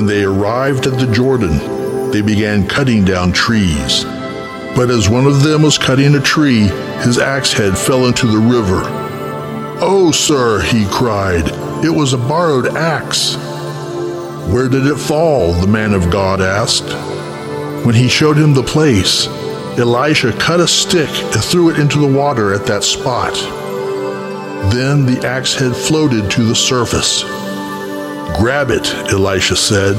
When they arrived at the Jordan, they began cutting down trees. But as one of them was cutting a tree, his axe head fell into the river. Oh, sir, he cried, it was a borrowed axe. Where did it fall? the man of God asked. When he showed him the place, Elisha cut a stick and threw it into the water at that spot. Then the axe head floated to the surface. Grab it, Elisha said,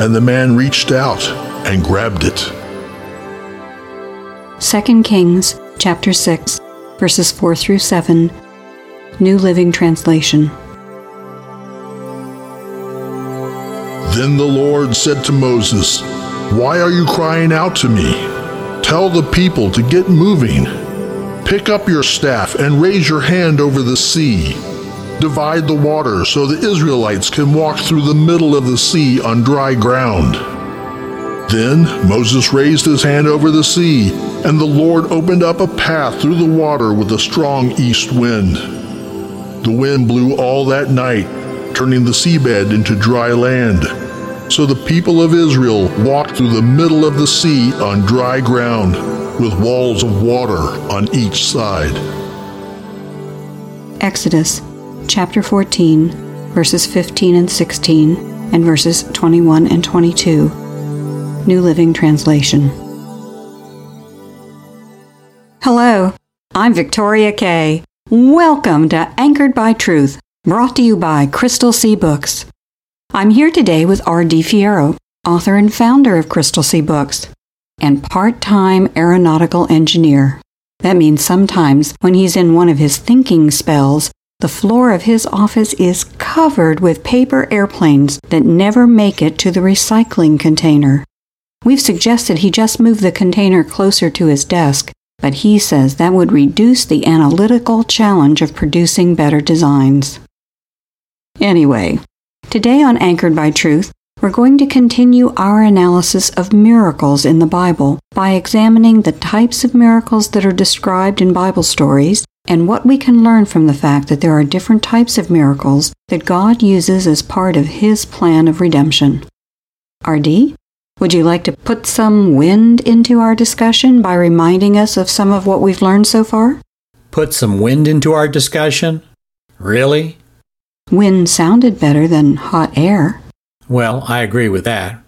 and the man reached out and grabbed it. 2 Kings chapter 6 verses 4 through 7 New Living Translation Then the Lord said to Moses, Why are you crying out to me? Tell the people to get moving. Pick up your staff and raise your hand over the sea. Divide the water so the Israelites can walk through the middle of the sea on dry ground. Then Moses raised his hand over the sea, and the Lord opened up a path through the water with a strong east wind. The wind blew all that night, turning the seabed into dry land. So the people of Israel walked through the middle of the sea on dry ground, with walls of water on each side. Exodus chapter 14, verses 15 and 16, and verses 21 and 22. New Living Translation. Hello, I'm Victoria Kay. Welcome to Anchored by Truth, brought to you by Crystal Sea Books. I'm here today with R.D. Fierro, author and founder of Crystal Sea Books, and part time aeronautical engineer. That means sometimes when he's in one of his thinking spells, the floor of his office is covered with paper airplanes that never make it to the recycling container. We've suggested he just move the container closer to his desk, but he says that would reduce the analytical challenge of producing better designs. Anyway, today on Anchored by Truth, we're going to continue our analysis of miracles in the Bible by examining the types of miracles that are described in Bible stories and what we can learn from the fact that there are different types of miracles that God uses as part of His plan of redemption. RD, would you like to put some wind into our discussion by reminding us of some of what we've learned so far? Put some wind into our discussion? Really? Wind sounded better than hot air. Well, I agree with that.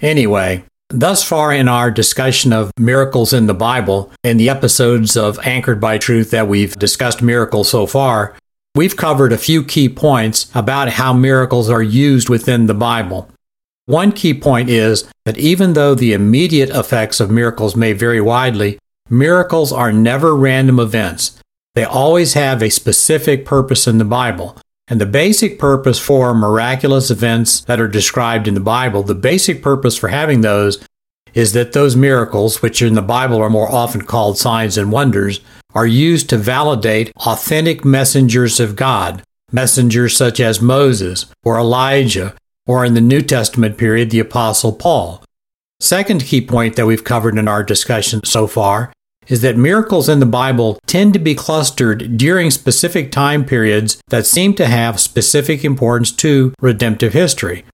Anyway, Thus far in our discussion of miracles in the Bible, in the episodes of Anchored by Truth that we've discussed miracles so far, we've covered a few key points about how miracles are used within the Bible. One key point is that even though the immediate effects of miracles may vary widely, miracles are never random events. They always have a specific purpose in the Bible. And the basic purpose for miraculous events that are described in the Bible, the basic purpose for having those is that those miracles, which in the Bible are more often called signs and wonders, are used to validate authentic messengers of God, messengers such as Moses or Elijah, or in the New Testament period, the Apostle Paul. Second key point that we've covered in our discussion so far is that miracles in the Bible tend to be clustered during specific time periods that seem to have specific importance to redemptive history.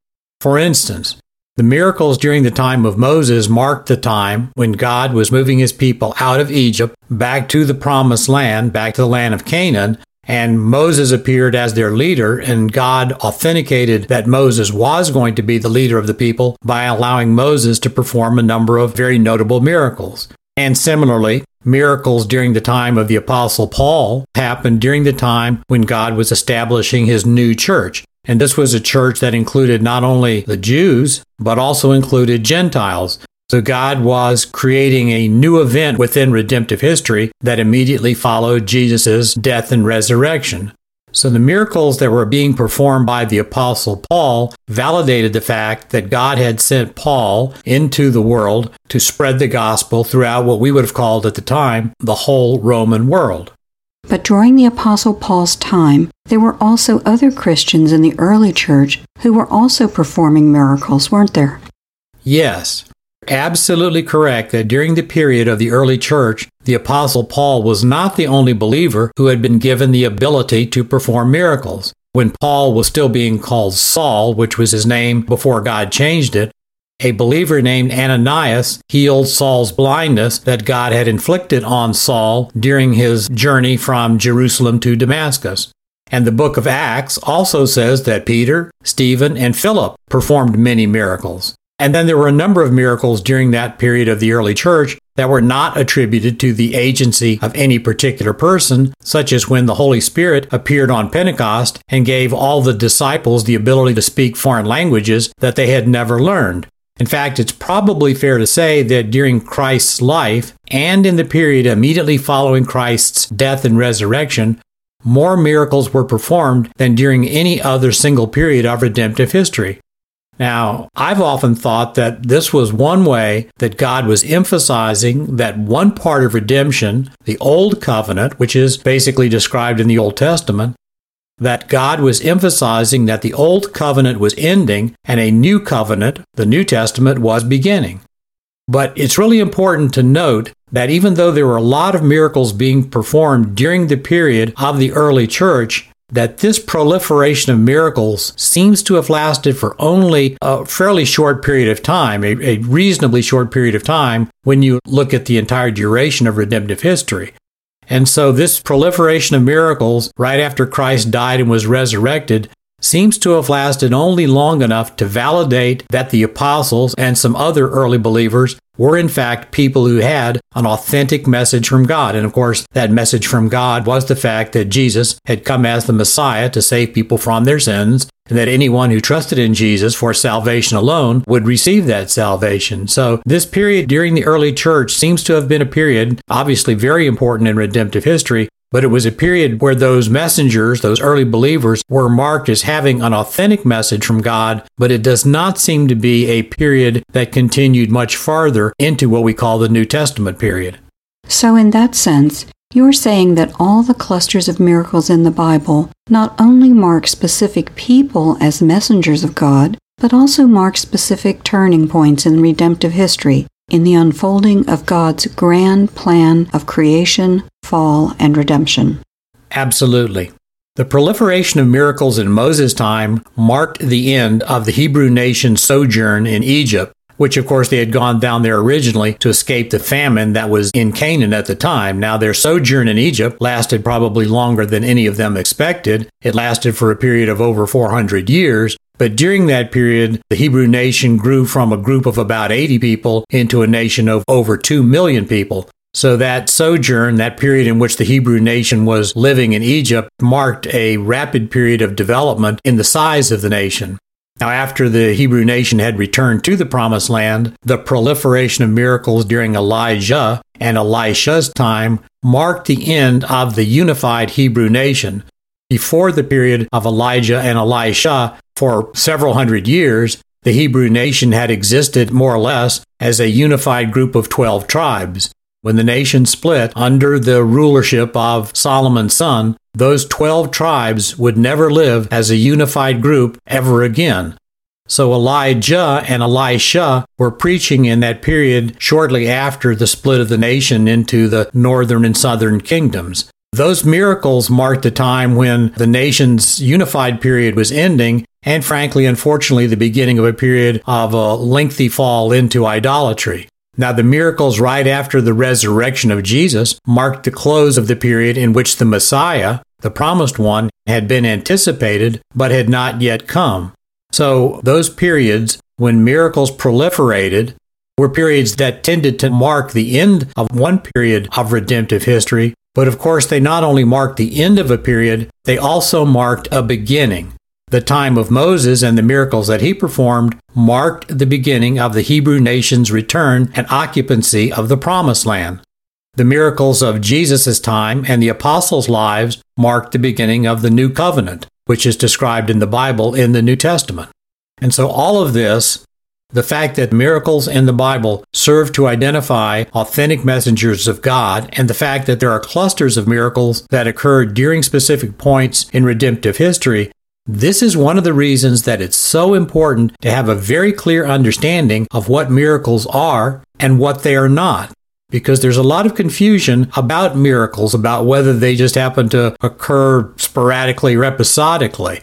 For instance, the miracles during the time of Moses marked the time when God was moving his people out of Egypt back to the promised land, back to the land of Canaan, and Moses appeared as their leader, and God authenticated that Moses was going to be the leader of the people by allowing Moses to perform a number of very notable miracles. And similarly, miracles during the time of the Apostle Paul happened during the time when God was establishing his new church. And this was a church that included not only the Jews, but also included Gentiles. So God was creating a new event within redemptive history that immediately followed Jesus' death and resurrection. So the miracles that were being performed by the Apostle Paul validated the fact that God had sent Paul into the world to spread the gospel throughout what we would have called at the time the whole Roman world. But during the Apostle Paul's time, there were also other Christians in the early church who were also performing miracles, weren't there? Yes absolutely correct that during the period of the early church, the Apostle Paul was not the only believer who had been given the ability to perform miracles. When Paul was still being called Saul, which was his name before God changed it, a believer named Ananias healed Saul's blindness that God had inflicted on Saul during his journey from Jerusalem to Damascus. And the book of Acts also says that Peter, Stephen, and Philip performed many miracles. And then there were a number of miracles during that period of the early church that were not attributed to the agency of any particular person, such as when the Holy Spirit appeared on Pentecost and gave all the disciples the ability to speak foreign languages that they had never learned. In fact, it's probably fair to say that during Christ's life and in the period immediately following Christ's death and resurrection, more miracles were performed than during any other single period of redemptive history. Now, I've often thought that this was one way that God was emphasizing that one part of redemption, the Old Covenant, which is basically described in the Old Testament, that God was emphasizing that the Old Covenant was ending and a new covenant, the New Testament, was beginning. But it's really important to note that even though there were a lot of miracles being performed during the period of the early church, that this proliferation of miracles seems to have lasted for only a fairly short period of time, a, a, reasonably short period of time when you look at the entire duration of redemptive history. And so, this proliferation of miracles right after Christ died and was resurrected seems to have lasted only long enough to validate that the apostles and some other early believers were in fact people who had an authentic message from God. And of course, that message from God was the fact that Jesus had come as the Messiah to save people from their sins, and that anyone who trusted in Jesus for salvation alone would receive that salvation. So, this period during the early church seems to have been a period, obviously very important in redemptive history, but it was a period where those messengers, those early believers, were marked as having an authentic message from God, but it does not seem to be a period that continued much farther into what we call the New Testament period. So, in that sense, you're saying that all the clusters of miracles in the Bible not only mark specific people as messengers of God, but also mark specific turning points in redemptive history in the unfolding of God's grand plan of creation, fall, and redemption. Absolutely. The proliferation of miracles in Moses' time marked the end of the Hebrew nation's sojourn in Egypt, which of course they had gone down there originally to escape the famine that was in Canaan at the time. Now, their sojourn in Egypt lasted probably longer than any of them expected. It lasted for a period of over 400 years, but during that period, the Hebrew nation grew from a group of about 80 people into a nation of over 2 million people. So that sojourn, that period in which the Hebrew nation was living in Egypt, marked a rapid period of development in the size of the nation. Now, after the Hebrew nation had returned to the Promised Land, the proliferation of miracles during Elijah and Elisha's time marked the end of the unified Hebrew nation. Before the period of Elijah and Elisha, for several hundred years, the Hebrew nation had existed more or less as a unified group of 12 tribes. When the nation split under the rulership of Solomon's son, those 12 tribes would never live as a unified group ever again. So Elijah and Elisha were preaching in that period shortly after the split of the nation into the northern and southern kingdoms. Those miracles marked the time when the nation's unified period was ending, and frankly, unfortunately, the beginning of a period of a lengthy fall into idolatry. Now, the miracles right after the resurrection of Jesus marked the close of the period in which the Messiah, the promised one, had been anticipated but had not yet come. So, those periods when miracles proliferated were periods that tended to mark the end of one period of redemptive history, but of course, they not only marked the end of a period, they also marked a beginning. The time of Moses and the miracles that he performed marked the beginning of the Hebrew nation's return and occupancy of the Promised Land. The miracles of Jesus' time and the apostles' lives marked the beginning of the new covenant, which is described in the Bible in the New Testament. And so all of this, the fact that miracles in the Bible serve to identify authentic messengers of God, and the fact that there are clusters of miracles that occur during specific points in redemptive history, this is one of the reasons that it's so important to have a very clear understanding of what miracles are and what they are not because there's a lot of confusion about miracles, about whether they just happen to occur sporadically or episodically.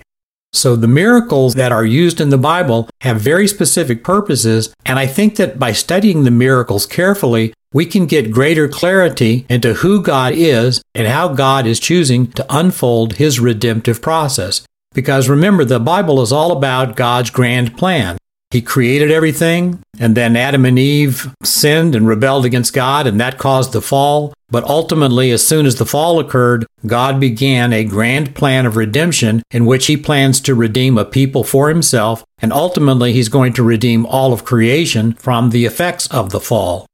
So the miracles that are used in the Bible have very specific purposes, and I think that by studying the miracles carefully, we can get greater clarity into who God is and how God is choosing to unfold his redemptive process. Because remember, the Bible is all about God's grand plan. He created everything, and then Adam and Eve sinned and rebelled against God, and that caused the fall. But ultimately, as soon as the fall occurred, God began a grand plan of redemption in which He plans to redeem a people for Himself, and ultimately, He's going to redeem all of creation from the effects of the fall.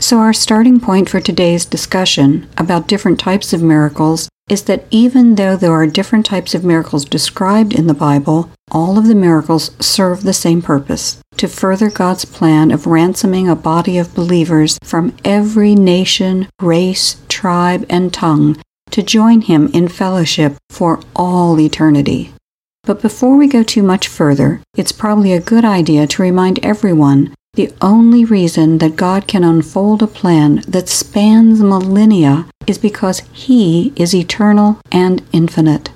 So, our starting point for today's discussion about different types of miracles is that even though there are different types of miracles described in the Bible, all of the miracles serve the same purpose to further God's plan of ransoming a body of believers from every nation, race, tribe, and tongue to join Him in fellowship for all eternity. But before we go too much further, it's probably a good idea to remind everyone the only reason that God can unfold a plan that spans millennia is because He is eternal and infinite.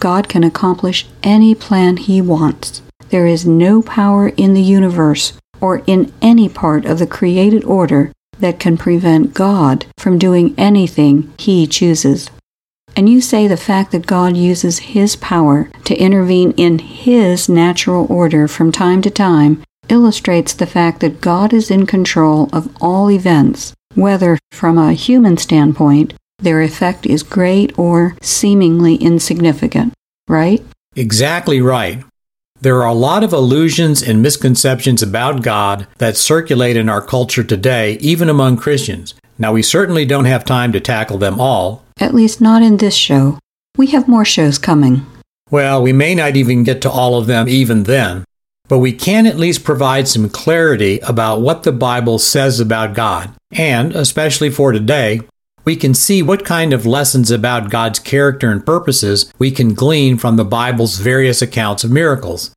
God can accomplish any plan He wants. There is no power in the universe or in any part of the created order that can prevent God from doing anything He chooses. And you say the fact that God uses His power to intervene in His natural order from time to time illustrates the fact that God is in control of all events, whether from a human standpoint their effect is great or seemingly insignificant, right? Exactly right. There are a lot of illusions and misconceptions about God that circulate in our culture today, even among Christians. Now, we certainly don't have time to tackle them all. At least not in this show. We have more shows coming. Well, we may not even get to all of them even then but we can at least provide some clarity about what the Bible says about God. And, especially for today, we can see what kind of lessons about God's character and purposes we can glean from the Bible's various accounts of miracles.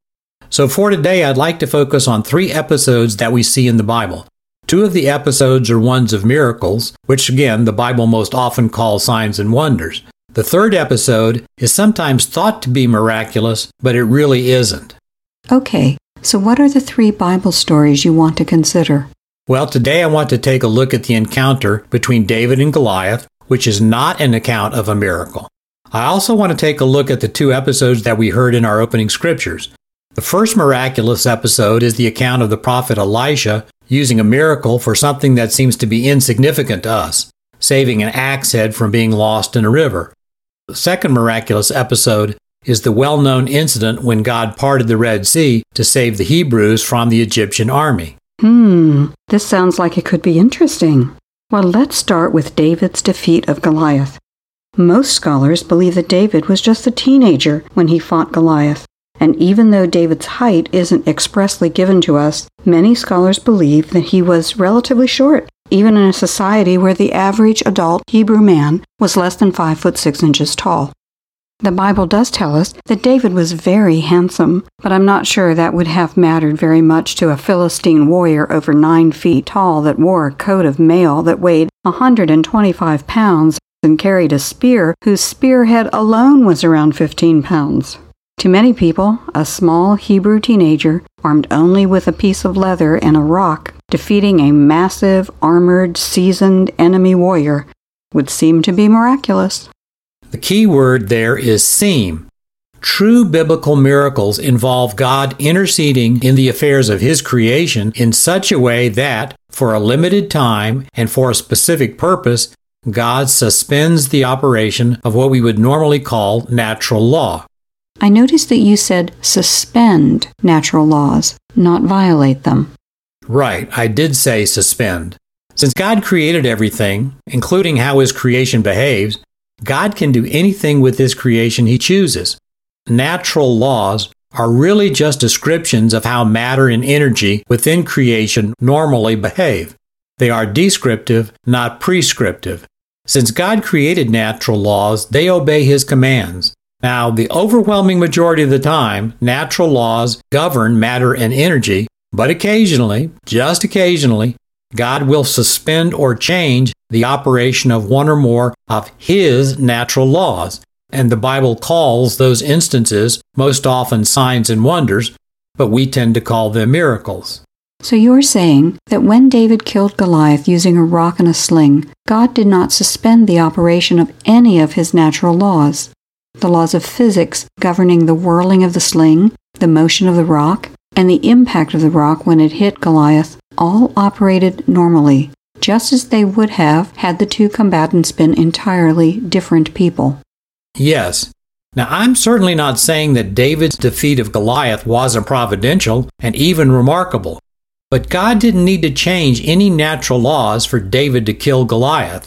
So, for today, I'd like to focus on three episodes that we see in the Bible. Two of the episodes are ones of miracles, which again the Bible most often calls signs and wonders. The third episode is sometimes thought to be miraculous, but it really isn't. Okay, so what are the three Bible stories you want to consider? Well, today I want to take a look at the encounter between David and Goliath, which is not an account of a miracle. I also want to take a look at the two episodes that we heard in our opening scriptures. The first miraculous episode is the account of the prophet Elisha using a miracle for something that seems to be insignificant to us, saving an axe head from being lost in a river. The second miraculous episode is the well known incident when God parted the Red Sea to save the Hebrews from the Egyptian army. Hmm, this sounds like it could be interesting. Well, let's start with David's defeat of Goliath. Most scholars believe that David was just a teenager when he fought Goliath. And even though David's height isn't expressly given to us, many scholars believe that he was relatively short, even in a society where the average adult Hebrew man was less than 5 foot 6 inches tall. The Bible does tell us that David was very handsome, but I'm not sure that would have mattered very much to a Philistine warrior over nine feet tall that wore a coat of mail that weighed 125 pounds and carried a spear whose spearhead alone was around 15 pounds. To many people, a small Hebrew teenager, armed only with a piece of leather and a rock, defeating a massive, armored, seasoned enemy warrior would seem to be miraculous. The key word there is seem. True biblical miracles involve God interceding in the affairs of His creation in such a way that, for a limited time and for a specific purpose, God suspends the operation of what we would normally call natural law. I noticed that you said suspend natural laws, not violate them. Right, I did say suspend. Since God created everything, including how his creation behaves, God can do anything with his creation he chooses. Natural laws are really just descriptions of how matter and energy within creation normally behave. They are descriptive, not prescriptive. Since God created natural laws, they obey his commands. Now, the overwhelming majority of the time, natural laws govern matter and energy, but occasionally, just occasionally, God will suspend or change the operation of one or more of His natural laws. And the Bible calls those instances most often signs and wonders, but we tend to call them miracles. So you're saying that when David killed Goliath using a rock and a sling, God did not suspend the operation of any of his natural laws. The laws of physics governing the whirling of the sling, the motion of the rock, and the impact of the rock when it hit Goliath all operated normally, just as they would have had the two combatants been entirely different people. Yes. Now, I'm certainly not saying that David's defeat of Goliath wasn't providential and even remarkable. But God didn't need to change any natural laws for David to kill Goliath.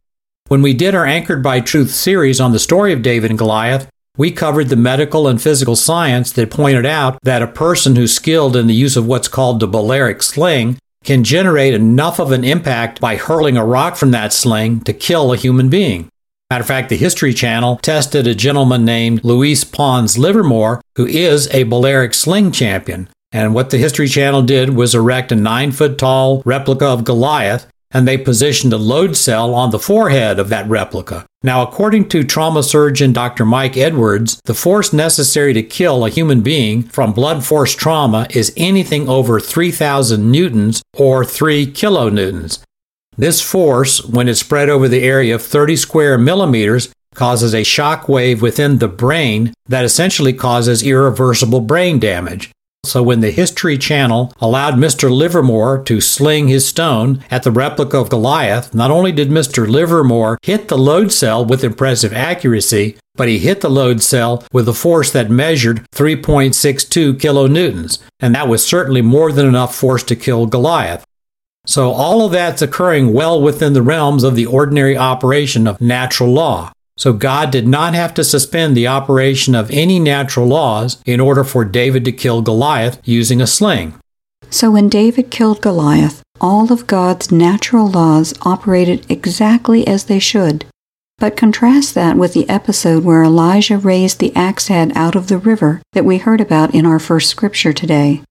When we did our Anchored by Truth series on the story of David and Goliath, we covered the medical and physical science that pointed out that a person who's skilled in the use of what's called the Balearic sling can generate enough of an impact by hurling a rock from that sling to kill a human being. Matter of fact, the History Channel tested a gentleman named Luis Pons Livermore, who is a Balearic sling champion. And what the History Channel did was erect a nine foot tall replica of Goliath and they positioned a load cell on the forehead of that replica. Now, according to trauma surgeon Dr. Mike Edwards, the force necessary to kill a human being from blunt force trauma is anything over 3,000 newtons or 3 kilonewtons. This force, when it's spread over the area of 30 square millimeters, causes a shock wave within the brain that essentially causes irreversible brain damage. So when the History Channel allowed Mr. Livermore to sling his stone at the replica of Goliath, not only did Mr. Livermore hit the load cell with impressive accuracy, but he hit the load cell with a force that measured 3.62 kilonewtons, and that was certainly more than enough force to kill Goliath. So all of that's occurring well within the realms of the ordinary operation of natural law. So God did not have to suspend the operation of any natural laws in order for David to kill Goliath using a sling. So when David killed Goliath, all of God's natural laws operated exactly as they should. But contrast that with the episode where Elijah raised the axe head out of the river that we heard about in our first scripture today.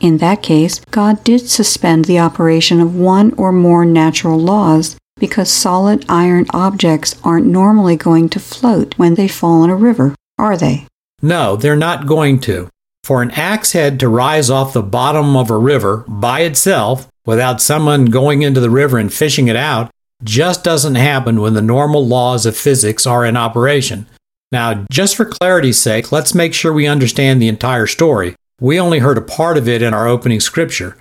In that case, God did suspend the operation of one or more natural laws because solid iron objects aren't normally going to float when they fall in a river, are they? No, they're not going to. For an axe head to rise off the bottom of a river by itself without someone going into the river and fishing it out just doesn't happen when the normal laws of physics are in operation. Now, just for clarity's sake, let's make sure we understand the entire story. We only heard a part of it in our opening scripture.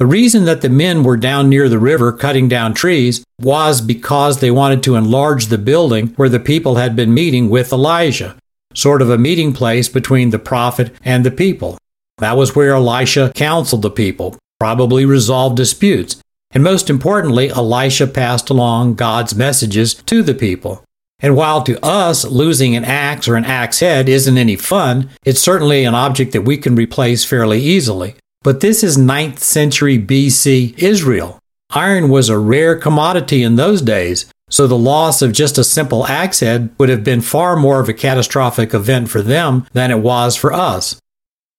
The reason that the men were down near the river cutting down trees was because they wanted to enlarge the building where the people had been meeting with Elijah, sort of a meeting place between the prophet and the people. That was where Elisha counseled the people, probably resolved disputes, and most importantly, Elisha passed along God's messages to the people. And while to us losing an axe or an axe head isn't any fun, it's certainly an object that we can replace fairly easily. But this is 9th century BC Israel. Iron was a rare commodity in those days, so the loss of just a simple axe head would have been far more of a catastrophic event for them than it was for us.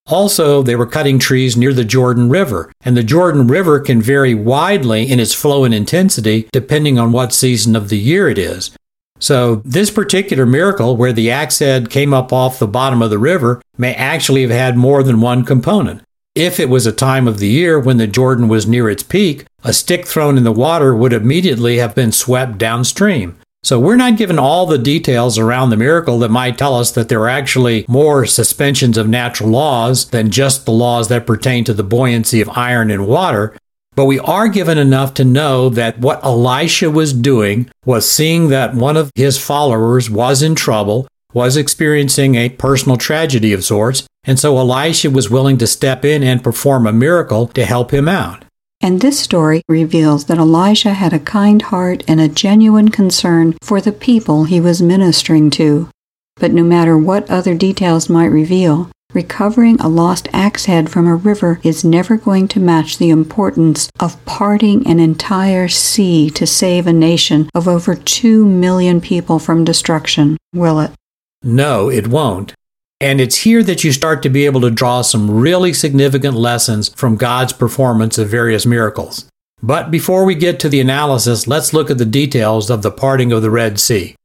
Also, they were cutting trees near the Jordan River, and the Jordan River can vary widely in its flow and intensity depending on what season of the year it is. So, this particular miracle, where the axe head came up off the bottom of the river, may actually have had more than one component. If it was a time of the year when the Jordan was near its peak, a stick thrown in the water would immediately have been swept downstream. So we're not given all the details around the miracle that might tell us that there are actually more suspensions of natural laws than just the laws that pertain to the buoyancy of iron and water. But we are given enough to know that what Elisha was doing was seeing that one of his followers was in trouble, was experiencing a personal tragedy of sorts, and so Elisha was willing to step in and perform a miracle to help him out. And this story reveals that Elisha had a kind heart and a genuine concern for the people he was ministering to. But no matter what other details might reveal, recovering a lost axe head from a river is never going to match the importance of parting an entire sea to save a nation of over 2 million people from destruction, will it? No, it won't. And it's here that you start to be able to draw some really significant lessons from God's performance of various miracles. But before we get to the analysis, let's look at the details of the parting of the Red Sea.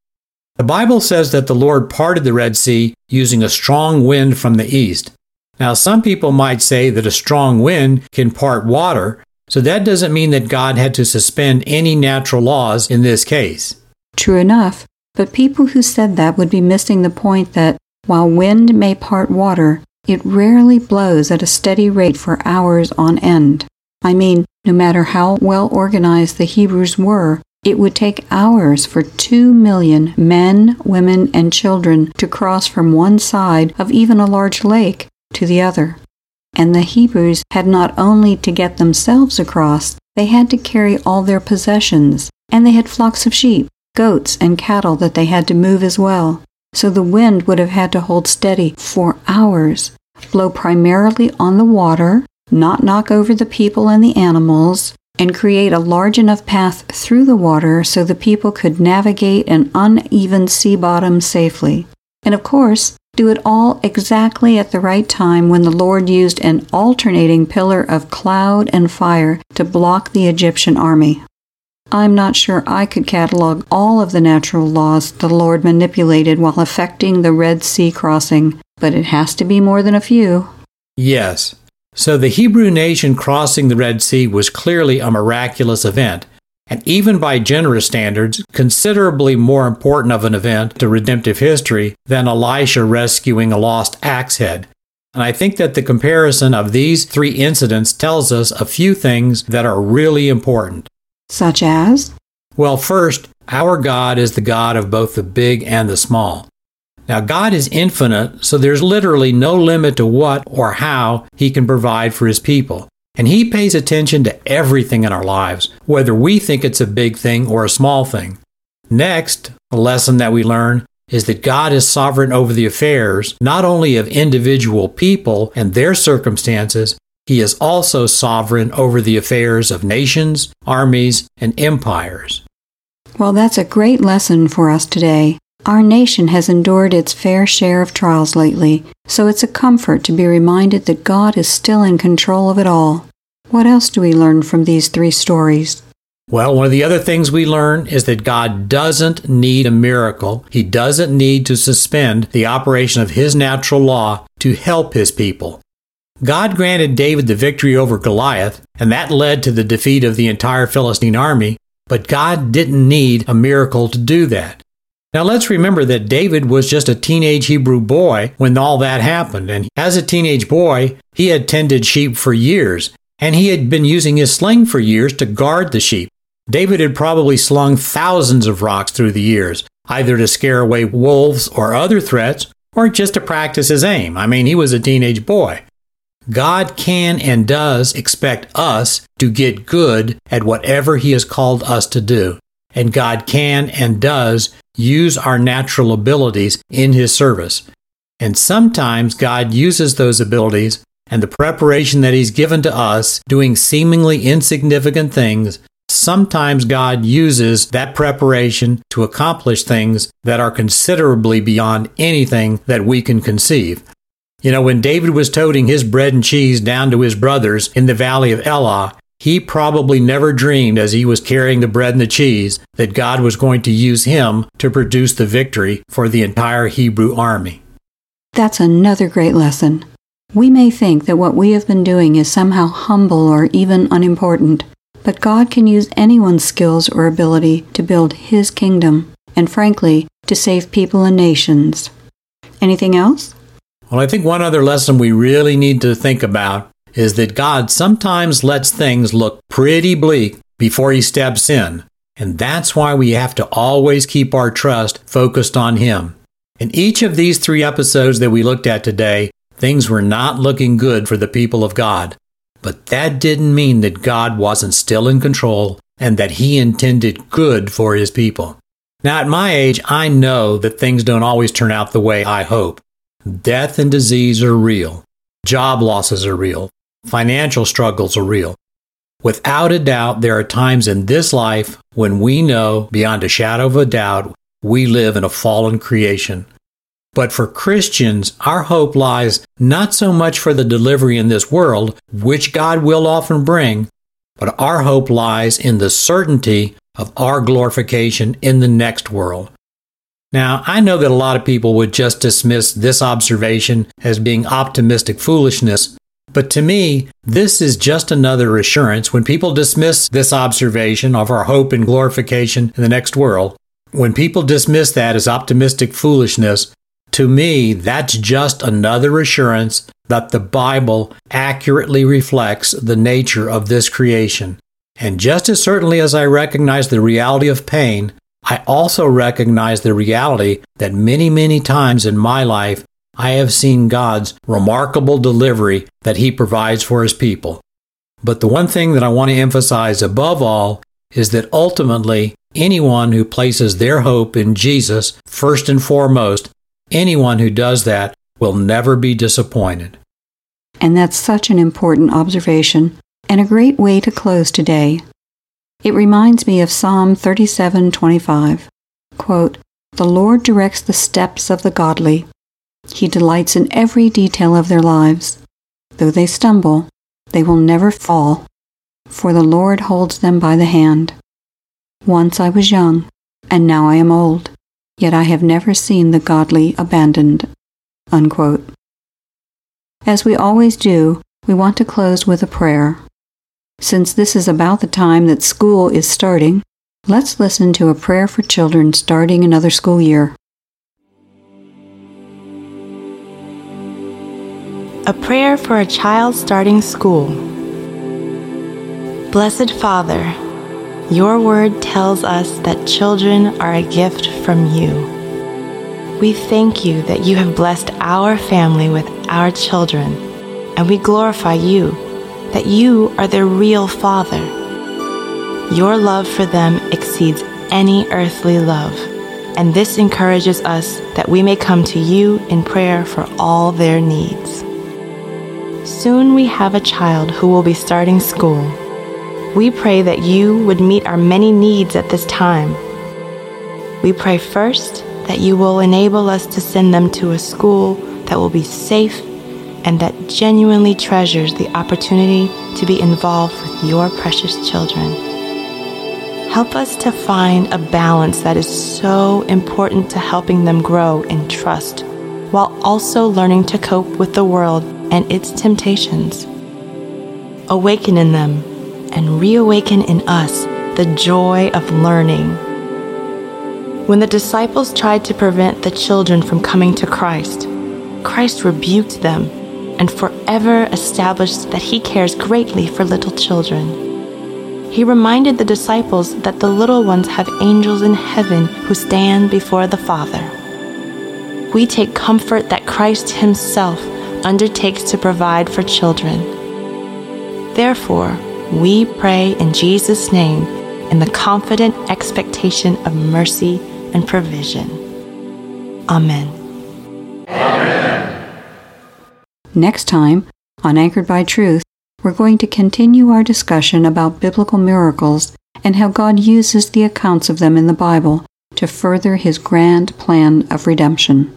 The Bible says that the Lord parted the Red Sea using a strong wind from the east. Now, some people might say that a strong wind can part water, so that doesn't mean that God had to suspend any natural laws in this case. True enough, but people who said that would be missing the point that while wind may part water, it rarely blows at a steady rate for hours on end. I mean, no matter how well organized the Hebrews were, it would take hours for two million men, women, and children to cross from one side of even a large lake to the other. And the Hebrews had not only to get themselves across, they had to carry all their possessions, and they had flocks of sheep, goats, and cattle that they had to move as well so the wind would have had to hold steady for hours, blow primarily on the water, not knock over the people and the animals, and create a large enough path through the water so the people could navigate an uneven sea bottom safely. And of course, do it all exactly at the right time when the Lord used an alternating pillar of cloud and fire to block the Egyptian army. I'm not sure I could catalog all of the natural laws the Lord manipulated while effecting the Red Sea crossing, but it has to be more than a few. Yes. So the Hebrew nation crossing the Red Sea was clearly a miraculous event, and even by generous standards, considerably more important of an event to redemptive history than Elisha rescuing a lost axe head. And I think that the comparison of these three incidents tells us a few things that are really important. Such as? Well, first, our God is the God of both the big and the small. Now, God is infinite, so there's literally no limit to what or how He can provide for His people. And He pays attention to everything in our lives, whether we think it's a big thing or a small thing. Next, a lesson that we learn is that God is sovereign over the affairs not only of individual people and their circumstances, he is also sovereign over the affairs of nations, armies, and empires. Well, that's a great lesson for us today. Our nation has endured its fair share of trials lately, so it's a comfort to be reminded that God is still in control of it all. What else do we learn from these three stories? Well, one of the other things we learn is that God doesn't need a miracle. He doesn't need to suspend the operation of His natural law to help His people. God granted David the victory over Goliath, and that led to the defeat of the entire Philistine army, but God didn't need a miracle to do that. Now let's remember that David was just a teenage Hebrew boy when all that happened, and as a teenage boy, he had tended sheep for years, and he had been using his sling for years to guard the sheep. David had probably slung thousands of rocks through the years, either to scare away wolves or other threats, or just to practice his aim. I mean, he was a teenage boy. God can and does expect us to get good at whatever He has called us to do. And God can and does use our natural abilities in His service. And sometimes God uses those abilities and the preparation that He's given to us doing seemingly insignificant things. Sometimes God uses that preparation to accomplish things that are considerably beyond anything that we can conceive. You know, when David was toting his bread and cheese down to his brothers in the valley of Elah, he probably never dreamed as he was carrying the bread and the cheese that God was going to use him to produce the victory for the entire Hebrew army. That's another great lesson. We may think that what we have been doing is somehow humble or even unimportant, but God can use anyone's skills or ability to build His kingdom, and frankly, to save people and nations. Anything else? Well, I think one other lesson we really need to think about is that God sometimes lets things look pretty bleak before He steps in. And that's why we have to always keep our trust focused on Him. In each of these three episodes that we looked at today, things were not looking good for the people of God. But that didn't mean that God wasn't still in control and that he intended good for his people. Now, at my age, I know that things don't always turn out the way I hope. Death and disease are real. Job losses are real. Financial struggles are real. Without a doubt, there are times in this life when we know, beyond a shadow of a doubt, we live in a fallen creation. But for Christians, our hope lies not so much for the delivery in this world, which God will often bring, but our hope lies in the certainty of our glorification in the next world. Now, I know that a lot of people would just dismiss this observation as being optimistic foolishness, but to me, this is just another assurance when people dismiss this observation of our hope and glorification in the next world. When people dismiss that as optimistic foolishness, to me, that's just another assurance that the Bible accurately reflects the nature of this creation. And just as certainly as I recognize the reality of pain, I also recognize the reality that many, many times in my life, I have seen God's remarkable delivery that He provides for His people. But the one thing that I want to emphasize above all is that ultimately, anyone who places their hope in Jesus first and foremost, anyone who does that will never be disappointed. And that's such an important observation and a great way to close today. It reminds me of Psalm 37:25. Quote, "The Lord directs the steps of the godly. He delights in every detail of their lives. Though they stumble, they will never fall, for the Lord holds them by the hand. Once I was young, and now I am old, yet I have never seen the godly abandoned." Unquote. As we always do, we want to close with a prayer. Since this is about the time that school is starting, let's listen to a prayer for children starting another school year. A prayer for a child starting school. Blessed Father, your word tells us that children are a gift from you. We thank you that you have blessed our family with our children, and we glorify you that you are their real Father. Your love for them exceeds any earthly love, and this encourages us that we may come to you in prayer for all their needs. Soon we have a child who will be starting school. We pray that you would meet our many needs at this time. We pray first that you will enable us to send them to a school that will be safe and that genuinely treasures the opportunity to be involved with your precious children. Help us to find a balance that is so important to helping them grow in trust while also learning to cope with the world and its temptations. Awaken in them and reawaken in us the joy of learning. When the disciples tried to prevent the children from coming to Christ, Christ rebuked them and forever established that he cares greatly for little children. He reminded the disciples that the little ones have angels in heaven who stand before the Father. We take comfort that Christ himself undertakes to provide for children. Therefore, we pray in Jesus' name in the confident expectation of mercy and provision. Amen. Next time, on Anchored by Truth, we're going to continue our discussion about biblical miracles and how God uses the accounts of them in the Bible to further his grand plan of redemption.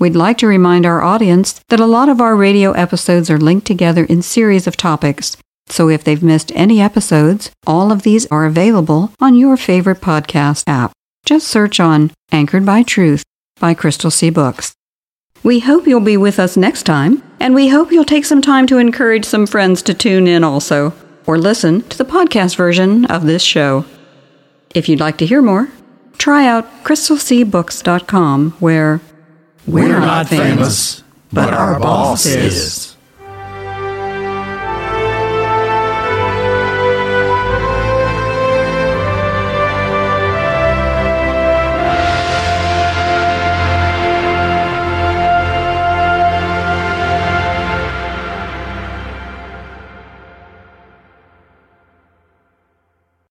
We'd like to remind our audience that a lot of our radio episodes are linked together in series of topics. So if they've missed any episodes, all of these are available on your favorite podcast app. Just search on Anchored by Truth by Crystal Sea Books. We hope you'll be with us next time, and we hope you'll take some time to encourage some friends to tune in also, or listen to the podcast version of this show. If you'd like to hear more, try out crystalseabooks.com, where we're, we're not famous, but our boss is.